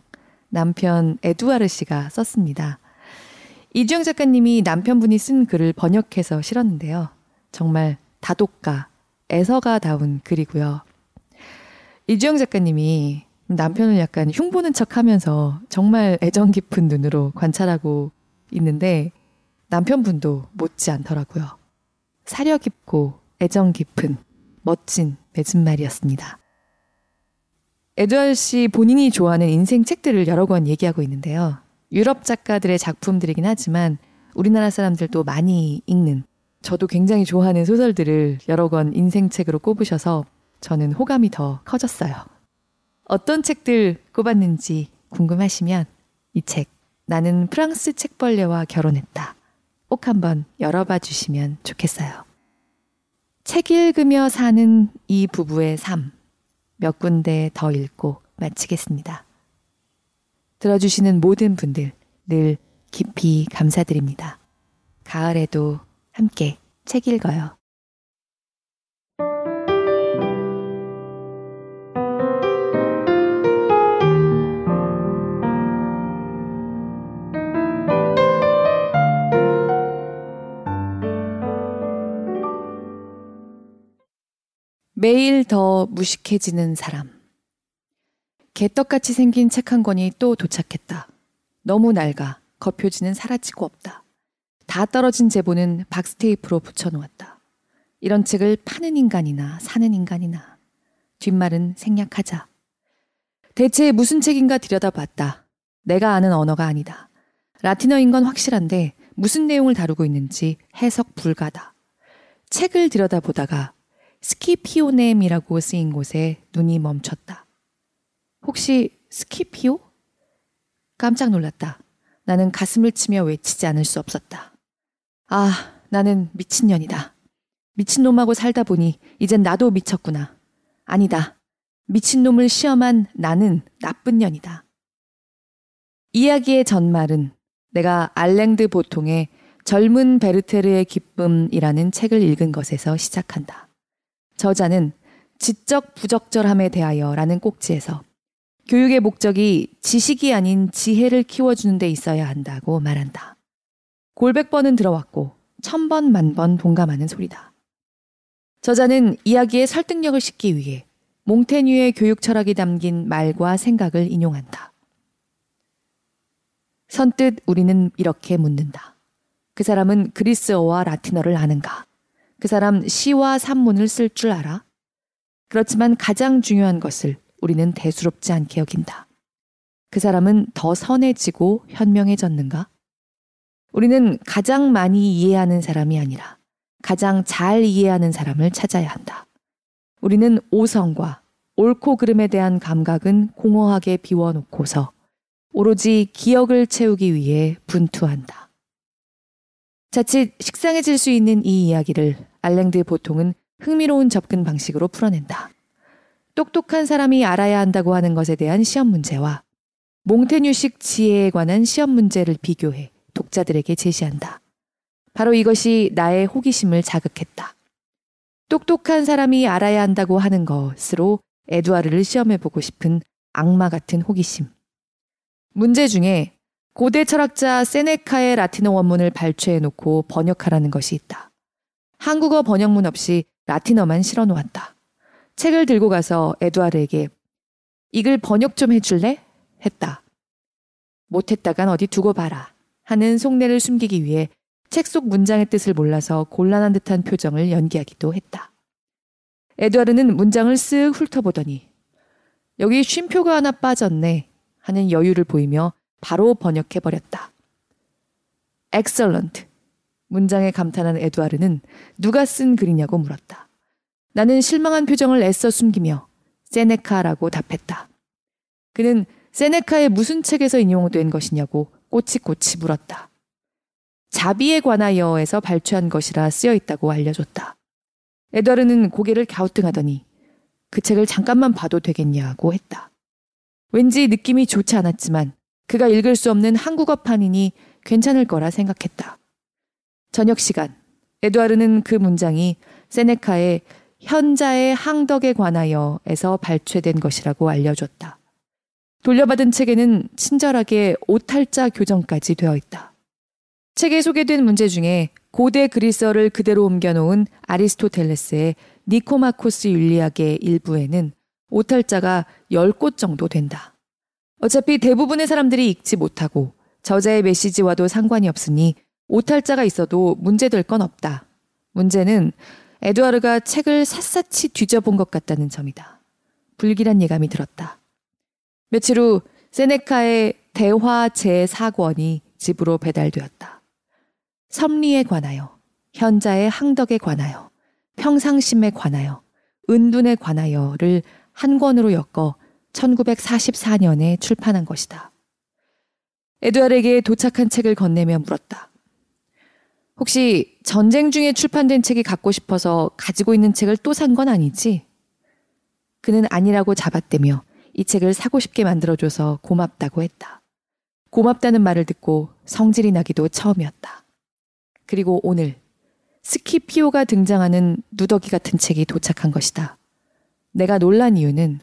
[SPEAKER 1] 남편 에두아르 씨가 썼습니다. 이주영 작가님이 남편분이 쓴 글을 번역해서 실었는데요. 정말 다독가, 애서가다운 글이고요. 이주영 작가님이 남편을 약간 흉보는 척 하면서 정말 애정 깊은 눈으로 관찰하고 있는데 남편분도 못지 않더라고요. 사려 깊고 애정 깊은 멋진 맺은말이었습니다. 에드월 씨 본인이 좋아하는 인생 책들을 여러 권 얘기하고 있는데요. 유럽 작가들의 작품들이긴 하지만 우리나라 사람들도 많이 읽는 저도 굉장히 좋아하는 소설들을 여러 권 인생책으로 꼽으셔서 저는 호감이 더 커졌어요. 어떤 책들 꼽았는지 궁금하시면 이 책, 나는 프랑스 책벌레와 결혼했다. 꼭 한번 열어봐 주시면 좋겠어요. 책 읽으며 사는 이 부부의 삶. 몇 군데 더 읽고 마치겠습니다. 들어주시는 모든 분들 늘 깊이 감사드립니다. 가을에도 함께 책 읽어요. 매일 더 무식해지는 사람. 개떡같이 생긴 책 한 권이 또 도착했다. 너무 낡아. 거표지는 사라지고 없다. 다 떨어진 제보는 박스테이프로 붙여놓았다. 이런 책을 파는 인간이나 사는 인간이나 뒷말은 생략하자. 대체 무슨 책인가 들여다봤다. 내가 아는 언어가 아니다. 라틴어인 건 확실한데 무슨 내용을 다루고 있는지 해석 불가다. 책을 들여다보다가 스키피오넴이라고 쓰인 곳에 눈이 멈췄다. 혹시 스키피오? 깜짝 놀랐다. 나는 가슴을 치며 외치지 않을 수 없었다. 아, 나는 미친년이다. 미친놈하고 살다 보니 이젠 나도 미쳤구나. 아니다. 미친놈을 시험한 나는 나쁜 년이다. 이야기의 전말은 내가 알랭드 보통의 젊은 베르테르의 기쁨이라는 책을 읽은 것에서 시작한다. 저자는 지적 부적절함에 대하여라는 꼭지에서 교육의 목적이 지식이 아닌 지혜를 키워주는 데 있어야 한다고 말한다. 골백 번은 들어왔고 천 번, 만번 동감하는 소리다. 저자는 이야기의 설득력을 싣기 위해 몽테뉴의 교육 철학이 담긴 말과 생각을 인용한다. 선뜻 우리는 이렇게 묻는다. 그 사람은 그리스어와 라틴어를 아는가? 그 사람 시와 산문을 쓸 줄 알아? 그렇지만 가장 중요한 것을 우리는 대수롭지 않게 여긴다. 그 사람은 더 선해지고 현명해졌는가? 우리는 가장 많이 이해하는 사람이 아니라 가장 잘 이해하는 사람을 찾아야 한다. 우리는 오성과 옳고 그름에 대한 감각은 공허하게 비워놓고서 오로지 기억을 채우기 위해 분투한다. 자칫 식상해질 수 있는 이 이야기를 알랭드 보통은 흥미로운 접근 방식으로 풀어낸다. 똑똑한 사람이 알아야 한다고 하는 것에 대한 시험 문제와 몽테뉴식 지혜에 관한 시험 문제를 비교해 독자들에게 제시한다. 바로 이것이 나의 호기심을 자극했다. 똑똑한 사람이 알아야 한다고 하는 것으로 에두아르를 시험해보고 싶은 악마 같은 호기심. 문제 중에 고대 철학자 세네카의 라틴어 원문을 발췌해 놓고 번역하라는 것이 있다. 한국어 번역문 없이 라틴어만 실어 놓았다. 책을 들고 가서 에두아르에게 이글 번역 좀 해줄래? 했다. 못했다간 어디 두고 봐라. 하는 속내를 숨기기 위해 책 속 문장의 뜻을 몰라서 곤란한 듯한 표정을 연기하기도 했다. 에드와르는 문장을 쓱 훑어보더니 여기 쉼표가 하나 빠졌네 하는 여유를 보이며 바로 번역해버렸다. excellent. 문장에 감탄한 에드와르는 누가 쓴 글이냐고 물었다. 나는 실망한 표정을 애써 숨기며 세네카라고 답했다. 그는 세네카의 무슨 책에서 인용된 것이냐고 꼬치꼬치 물었다. 자비에 관하여에서 발췌한 것이라 쓰여 있다고 알려줬다. 에드와르는 고개를 갸우뚱하더니 그 책을 잠깐만 봐도 되겠냐고 했다. 왠지 느낌이 좋지 않았지만 그가 읽을 수 없는 한국어판이니 괜찮을 거라 생각했다. 저녁 시간, 에드와르는 그 문장이 세네카의 현자의 항덕에 관하여에서 발췌된 것이라고 알려줬다. 돌려받은 책에는 친절하게 오탈자 교정까지 되어 있다. 책에 소개된 문제 중에 고대 그리스어를 그대로 옮겨놓은 아리스토텔레스의 니코마코스 윤리학의 일부에는 오탈자가 10곳 정도 된다. 어차피 대부분의 사람들이 읽지 못하고 저자의 메시지와도 상관이 없으니 오탈자가 있어도 문제될 건 없다. 문제는 에드와르가 책을 샅샅이 뒤져본 것 같다는 점이다. 불길한 예감이 들었다. 며칠 후 세네카의 대화 제4권이 집으로 배달되었다. 섭리에 관하여, 현자의 항덕에 관하여, 평상심에 관하여, 은둔에 관하여를 한 권으로 엮어 1944년에 출판한 것이다. 에드와르에게 도착한 책을 건네며 물었다. 혹시 전쟁 중에 출판된 책이 갖고 싶어서 가지고 있는 책을 또 산 건 아니지? 그는 아니라고 잡아떼며 이 책을 사고 싶게 만들어줘서 고맙다고 했다. 고맙다는 말을 듣고 성질이 나기도 처음이었다. 그리고 오늘 스키피오가 등장하는 누더기 같은 책이 도착한 것이다. 내가 놀란 이유는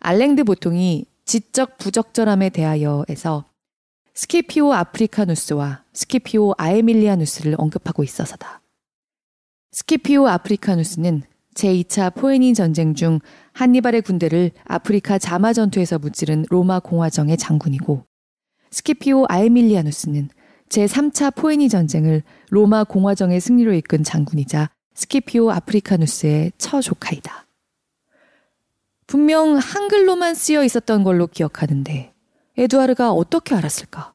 [SPEAKER 1] 알랭드 보통이 지적 부적절함에 대하여에서 스키피오 아프리카누스와 스키피오 아에밀리아누스를 언급하고 있어서다. 스키피오 아프리카누스는 제2차 포에니 전쟁 중 한니발의 군대를 아프리카 자마 전투에서 무찌른 로마 공화정의 장군이고 스키피오 아에밀리아누스는 제3차 포에니 전쟁을 로마 공화정의 승리로 이끈 장군이자 스키피오 아프리카누스의 처조카이다. 분명 한글로만 쓰여 있었던 걸로 기억하는데 에두아르가 어떻게 알았을까?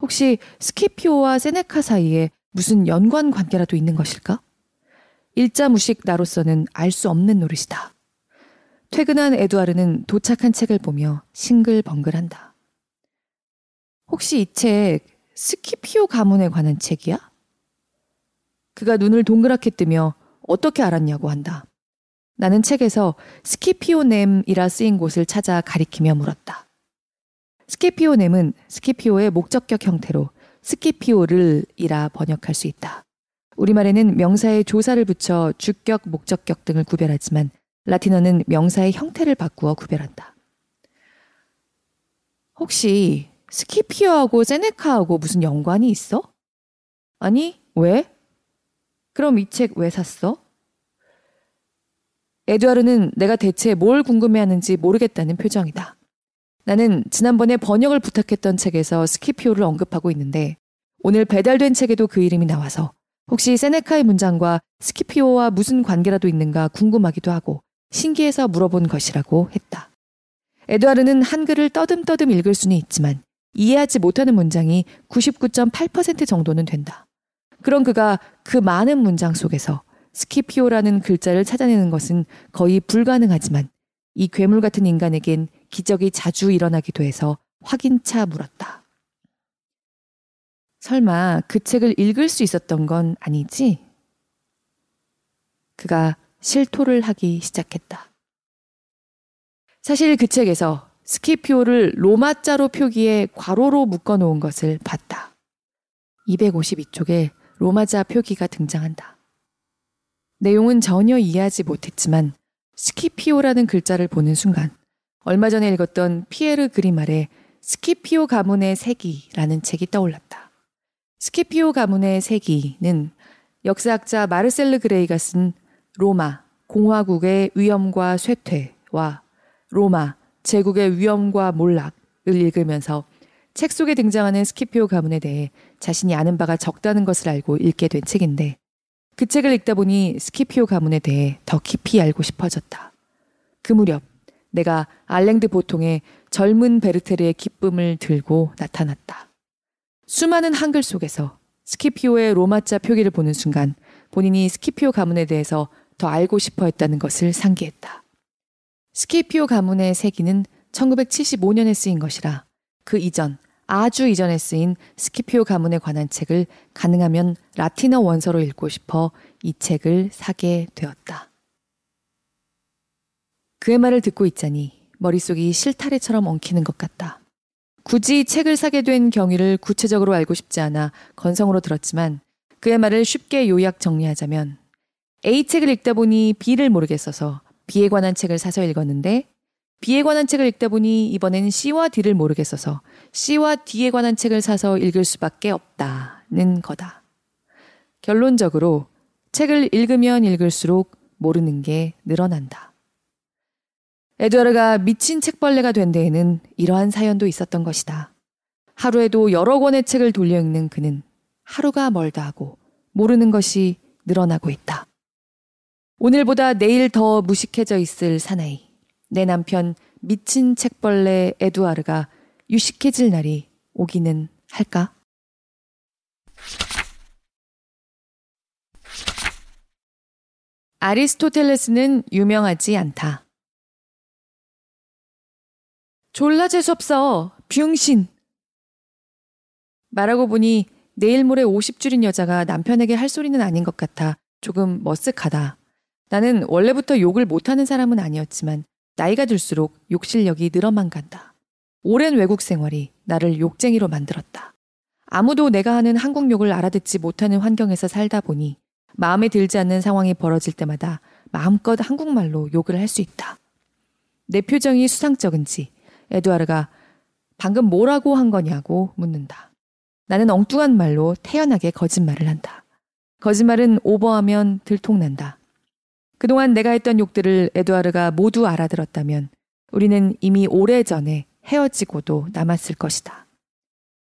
[SPEAKER 1] 혹시 스키피오와 세네카 사이에 무슨 연관 관계라도 있는 것일까? 일자무식 나로서는 알 수 없는 노릇이다. 퇴근한 에두아르는 도착한 책을 보며 싱글벙글한다. 혹시 이 책 스키피오 가문에 관한 책이야? 그가 눈을 동그랗게 뜨며 어떻게 알았냐고 한다. 나는 책에서 스키피오넴이라 쓰인 곳을 찾아 가리키며 물었다. 스키피오넴은 스키피오의 목적격 형태로 스키피오를이라 번역할 수 있다. 우리말에는 명사에 조사를 붙여 주격, 목적격 등을 구별하지만 라틴어는 명사의 형태를 바꾸어 구별한다. 혹시 스키피오하고 세네카하고 무슨 연관이 있어? 아니, 왜? 그럼 이 책 왜 샀어? 에드와르는 내가 대체 뭘 궁금해하는지 모르겠다는 표정이다. 나는 지난번에 번역을 부탁했던 책에서 스키피오를 언급하고 있는데 오늘 배달된 책에도 그 이름이 나와서 혹시 세네카의 문장과 스키피오와 무슨 관계라도 있는가 궁금하기도 하고 신기해서 물어본 것이라고 했다. 에드와르는 한글을 떠듬떠듬 읽을 수는 있지만 이해하지 못하는 문장이 99.8% 정도는 된다. 그런 그가 그 많은 문장 속에서 스키피오라는 글자를 찾아내는 것은 거의 불가능하지만 이 괴물 같은 인간에겐 기적이 자주 일어나기도 해서 확인차 물었다. 설마 그 책을 읽을 수 있었던 건 아니지? 그가 실토를 하기 시작했다. 사실 그 책에서 스키피오를 로마자로 표기에 괄호로 묶어 놓은 것을 봤다. 252쪽에 로마자 표기가 등장한다. 내용은 전혀 이해하지 못했지만 스키피오라는 글자를 보는 순간 얼마 전에 읽었던 피에르 그리말의 스키피오 가문의 세기라는 책이 떠올랐다. 스키피오 가문의 세기는 역사학자 마르셀 르 글레이가 쓴 로마 공화국의 위엄과 쇠퇴와 로마 제국의 위엄과 몰락을 읽으면서 책 속에 등장하는 스키피오 가문에 대해 자신이 아는 바가 적다는 것을 알고 읽게 된 책인데 그 책을 읽다 보니 스키피오 가문에 대해 더 깊이 알고 싶어졌다. 그 무렵 내가 알랭드 보통의 젊은 베르테르의 기쁨을 들고 나타났다. 수많은 한글 속에서 스키피오의 로마자 표기를 보는 순간 본인이 스키피오 가문에 대해서 더 알고 싶어 했다는 것을 상기했다. 스키피오 가문의 세기는 1975년에 쓰인 것이라 그 이전 아주 이전에 쓰인 스키피오 가문에 관한 책을 가능하면 라틴어 원서로 읽고 싶어 이 책을 사게 되었다. 그의 말을 듣고 있자니 머릿속이 실타래처럼 엉키는 것 같다. 굳이 책을 사게 된 경위를 구체적으로 알고 싶지 않아 건성으로 들었지만 그의 말을 쉽게 요약 정리하자면 A 책을 읽다 보니 B를 모르겠어서 B에 관한 책을 사서 읽었는데 B에 관한 책을 읽다 보니 이번엔 C와 D를 모르겠어서 C와 D에 관한 책을 사서 읽을 수밖에 없다는 거다. 결론적으로 책을 읽으면 읽을수록 모르는 게 늘어난다. 에드와르가 미친 책벌레가 된 데에는 이러한 사연도 있었던 것이다. 하루에도 여러 권의 책을 돌려 읽는 그는 하루가 멀다 하고 모르는 것이 늘어나고 있다. 오늘보다 내일 더 무식해져 있을 사나이. 내 남편 미친 책벌레 에두아르가 유식해질 날이 오기는 할까? 아리스토텔레스는 유명하지 않다. 졸라 재수없어. 병신. 말하고 보니 내일 모레 50줄인 여자가 남편에게 할 소리는 아닌 것 같아 조금 머쓱하다. 나는 원래부터 욕을 못하는 사람은 아니었지만 나이가 들수록 욕 실력이 늘어만 간다. 오랜 외국 생활이 나를 욕쟁이로 만들었다. 아무도 내가 하는 한국 욕을 알아듣지 못하는 환경에서 살다 보니 마음에 들지 않는 상황이 벌어질 때마다 마음껏 한국말로 욕을 할 수 있다. 내 표정이 수상쩍은지 에드와르가 방금 뭐라고 한 거냐고 묻는다. 나는 엉뚱한 말로 태연하게 거짓말을 한다. 거짓말은 오버하면 들통난다. 그동안 내가 했던 욕들을 에드와르가 모두 알아들었다면 우리는 이미 오래전에 헤어지고도 남았을 것이다.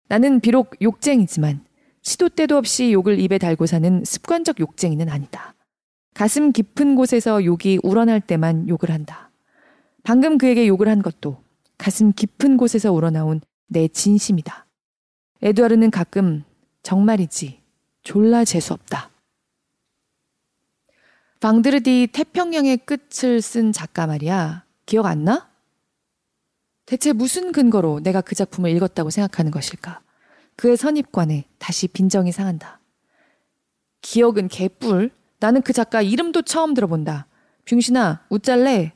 [SPEAKER 1] 나는 비록 욕쟁이지만 시도 때도 없이 욕을 입에 달고 사는 습관적 욕쟁이는 아니다. 가슴 깊은 곳에서 욕이 우러날 때만 욕을 한다. 방금 그에게 욕을 한 것도 가슴 깊은 곳에서 우러나온 내 진심이다. 에드와르는 가끔 정말이지 졸라 재수없다. 방드르디 태평양의 끝을 쓴 작가 말이야. 기억 안 나? 대체 무슨 근거로 내가 그 작품을 읽었다고 생각하는 것일까? 그의 선입관에 다시 빈정이 상한다. 기억은 개뿔. 나는 그 작가 이름도 처음 들어본다. 빙신아, 우짤래?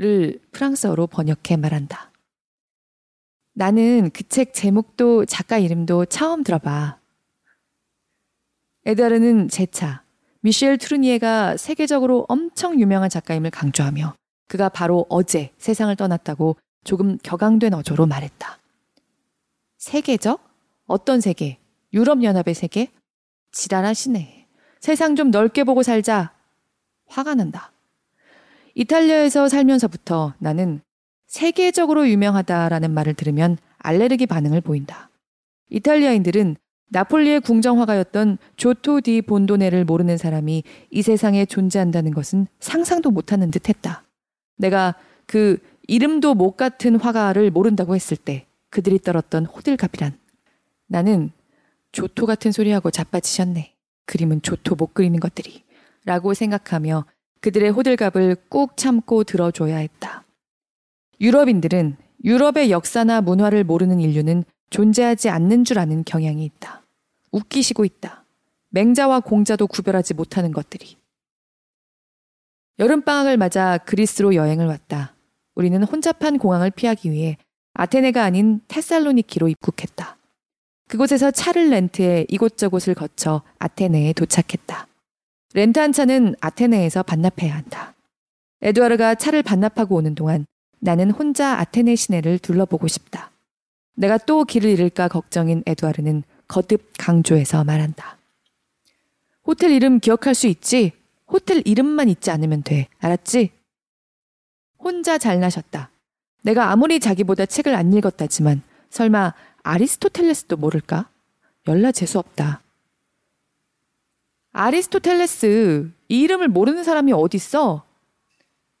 [SPEAKER 1] 를 프랑스어로 번역해 말한다. 나는 그 책 제목도 작가 이름도 처음 들어봐. 에드아르는 재차 미셸 트루니에가 세계적으로 엄청 유명한 작가임을 강조하며 그가 바로 어제 세상을 떠났다고 조금 격앙된 어조로 말했다. 세계적? 어떤 세계? 유럽연합의 세계? 지랄하시네. 세상 좀 넓게 보고 살자. 화가 난다. 이탈리아에서 살면서부터 나는 세계적으로 유명하다라는 말을 들으면 알레르기 반응을 보인다. 이탈리아인들은 나폴리의 궁정화가였던 조토 디 본도네를 모르는 사람이 이 세상에 존재한다는 것은 상상도 못하는 듯 했다. 내가 그 이름도 못 같은 화가를 모른다고 했을 때 그들이 떨었던 호들갑이란 나는 조토 같은 소리하고 자빠지셨네. 그림은 조토 못 그리는 것들이. 라고 생각하며 그들의 호들갑을 꾹 참고 들어줘야 했다. 유럽인들은 유럽의 역사나 문화를 모르는 인류는 존재하지 않는 줄 아는 경향이 있다. 웃기시고 있다. 맹자와 공자도 구별하지 못하는 것들이. 여름방학을 맞아 그리스로 여행을 왔다. 우리는 혼잡한 공항을 피하기 위해 아테네가 아닌 테살로니키로 입국했다. 그곳에서 차를 렌트해 이곳저곳을 거쳐 아테네에 도착했다. 렌트 한 차는 아테네에서 반납해야 한다. 에드와르가 차를 반납하고 오는 동안 나는 혼자 아테네 시내를 둘러보고 싶다. 내가 또 길을 잃을까 걱정인 에드와르는 거듭 강조해서 말한다. 호텔 이름 기억할 수 있지? 호텔 이름만 잊지 않으면 돼. 알았지? 혼자 잘나셨다. 내가 아무리 자기보다 책을 안 읽었다지만 설마 아리스토텔레스도 모를까? 열나 재수없다. 아리스토텔레스 이 이름을 모르는 사람이 어딨어?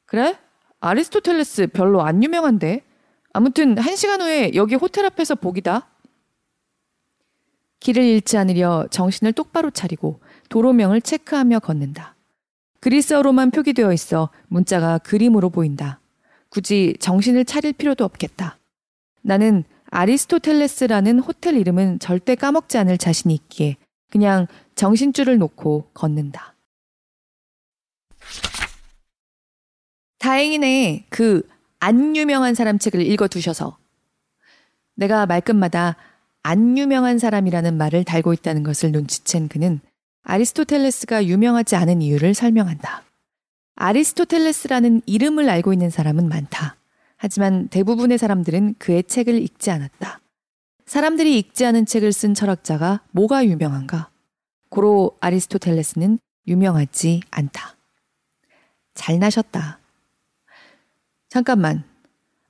[SPEAKER 1] 그래? 아리스토텔레스 별로 안 유명한데. 아무튼 한 시간 후에 여기 호텔 앞에서 보기다. 길을 잃지 않으려 정신을 똑바로 차리고 도로명을 체크하며 걷는다. 그리스어로만 표기되어 있어 문자가 그림으로 보인다. 굳이 정신을 차릴 필요도 없겠다. 나는 아리스토텔레스라는 호텔 이름은 절대 까먹지 않을 자신이 있기에 그냥 정신줄을 놓고 걷는다. 다행이네. 그 안 유명한 사람 책을 읽어 두셔서. 내가 말끝마다 안 유명한 사람이라는 말을 달고 있다는 것을 눈치챈 그는 아리스토텔레스가 유명하지 않은 이유를 설명한다. 아리스토텔레스라는 이름을 알고 있는 사람은 많다. 하지만 대부분의 사람들은 그의 책을 읽지 않았다. 사람들이 읽지 않은 책을 쓴 철학자가 뭐가 유명한가? 고로 아리스토텔레스는 유명하지 않다. 잘 나셨다. 잠깐만.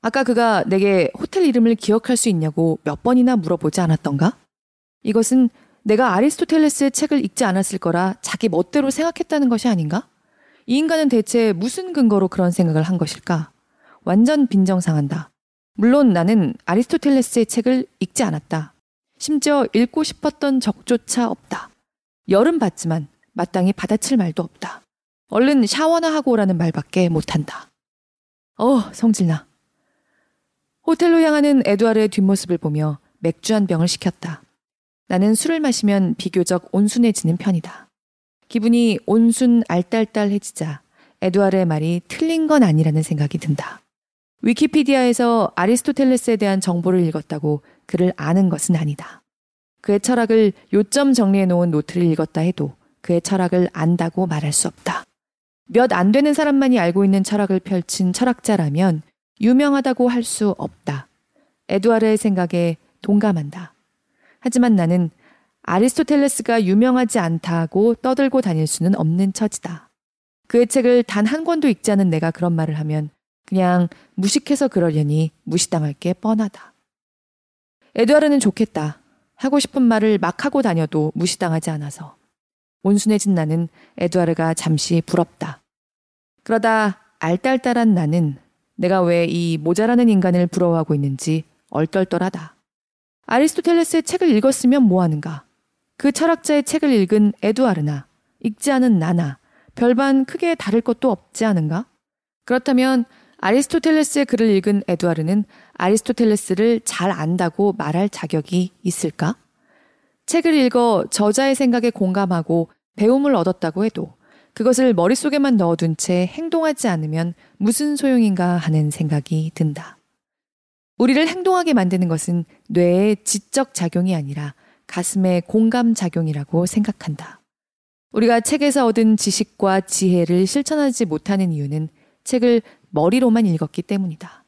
[SPEAKER 1] 아까 그가 내게 호텔 이름을 기억할 수 있냐고 몇 번이나 물어보지 않았던가? 이것은 내가 아리스토텔레스의 책을 읽지 않았을 거라 자기 멋대로 생각했다는 것이 아닌가? 이 인간은 대체 무슨 근거로 그런 생각을 한 것일까? 완전 빈정상한다. 물론 나는 아리스토텔레스의 책을 읽지 않았다. 심지어 읽고 싶었던 적조차 없다. 열은 받지만 마땅히 받아칠 말도 없다. 얼른 샤워나 하고 오라는 말밖에 못한다. 어, 성질나. 호텔로 향하는 에드와르의 뒷모습을 보며 맥주 한 병을 시켰다. 나는 술을 마시면 비교적 온순해지는 편이다. 기분이 온순 알딸딸해지자 에드와르의 말이 틀린 건 아니라는 생각이 든다. 위키피디아에서 아리스토텔레스에 대한 정보를 읽었다고 그를 아는 것은 아니다. 그의 철학을 요점 정리해 놓은 노트를 읽었다 해도 그의 철학을 안다고 말할 수 없다. 몇 안 되는 사람만이 알고 있는 철학을 펼친 철학자라면 유명하다고 할 수 없다. 에드와르의 생각에 동감한다. 하지만 나는 아리스토텔레스가 유명하지 않다고 떠들고 다닐 수는 없는 처지다. 그의 책을 단 한 권도 읽지 않은 내가 그런 말을 하면 그냥 무식해서 그러려니 무시당할 게 뻔하다. 에드와르는 좋겠다. 하고 싶은 말을 막 하고 다녀도 무시당하지 않아서. 온순해진 나는 에드와르가 잠시 부럽다. 그러다 알딸딸한 나는 내가 왜 이 모자라는 인간을 부러워하고 있는지 얼떨떨하다. 아리스토텔레스의 책을 읽었으면 뭐하는가? 그 철학자의 책을 읽은 에두아르나, 읽지 않은 나나, 별반 크게 다를 것도 없지 않은가? 그렇다면 아리스토텔레스의 글을 읽은 에두아르는 아리스토텔레스를 잘 안다고 말할 자격이 있을까? 책을 읽어 저자의 생각에 공감하고 배움을 얻었다고 해도 그것을 머릿속에만 넣어둔 채 행동하지 않으면 무슨 소용인가 하는 생각이 든다. 우리를 행동하게 만드는 것은 뇌의 지적 작용이 아니라 가슴의 공감 작용이라고 생각한다. 우리가 책에서 얻은 지식과 지혜를 실천하지 못하는 이유는 책을 머리로만 읽었기 때문이다.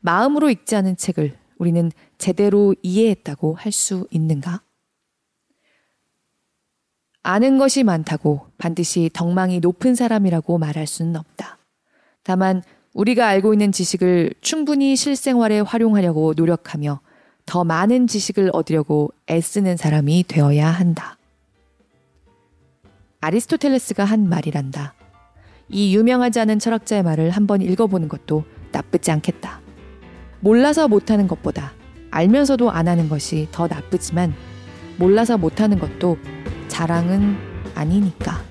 [SPEAKER 1] 마음으로 읽지 않은 책을 우리는 제대로 이해했다고 할 수 있는가? 아는 것이 많다고 반드시 덕망이 높은 사람이라고 말할 수는 없다. 다만 우리가 알고 있는 지식을 충분히 실생활에 활용하려고 노력하며 더 많은 지식을 얻으려고 애쓰는 사람이 되어야 한다. 아리스토텔레스가 한 말이란다. 이 유명하지 않은 철학자의 말을 한번 읽어보는 것도 나쁘지 않겠다. 몰라서 못하는 것보다 알면서도 안 하는 것이 더 나쁘지만 몰라서 못하는 것도 자랑은 아니니까.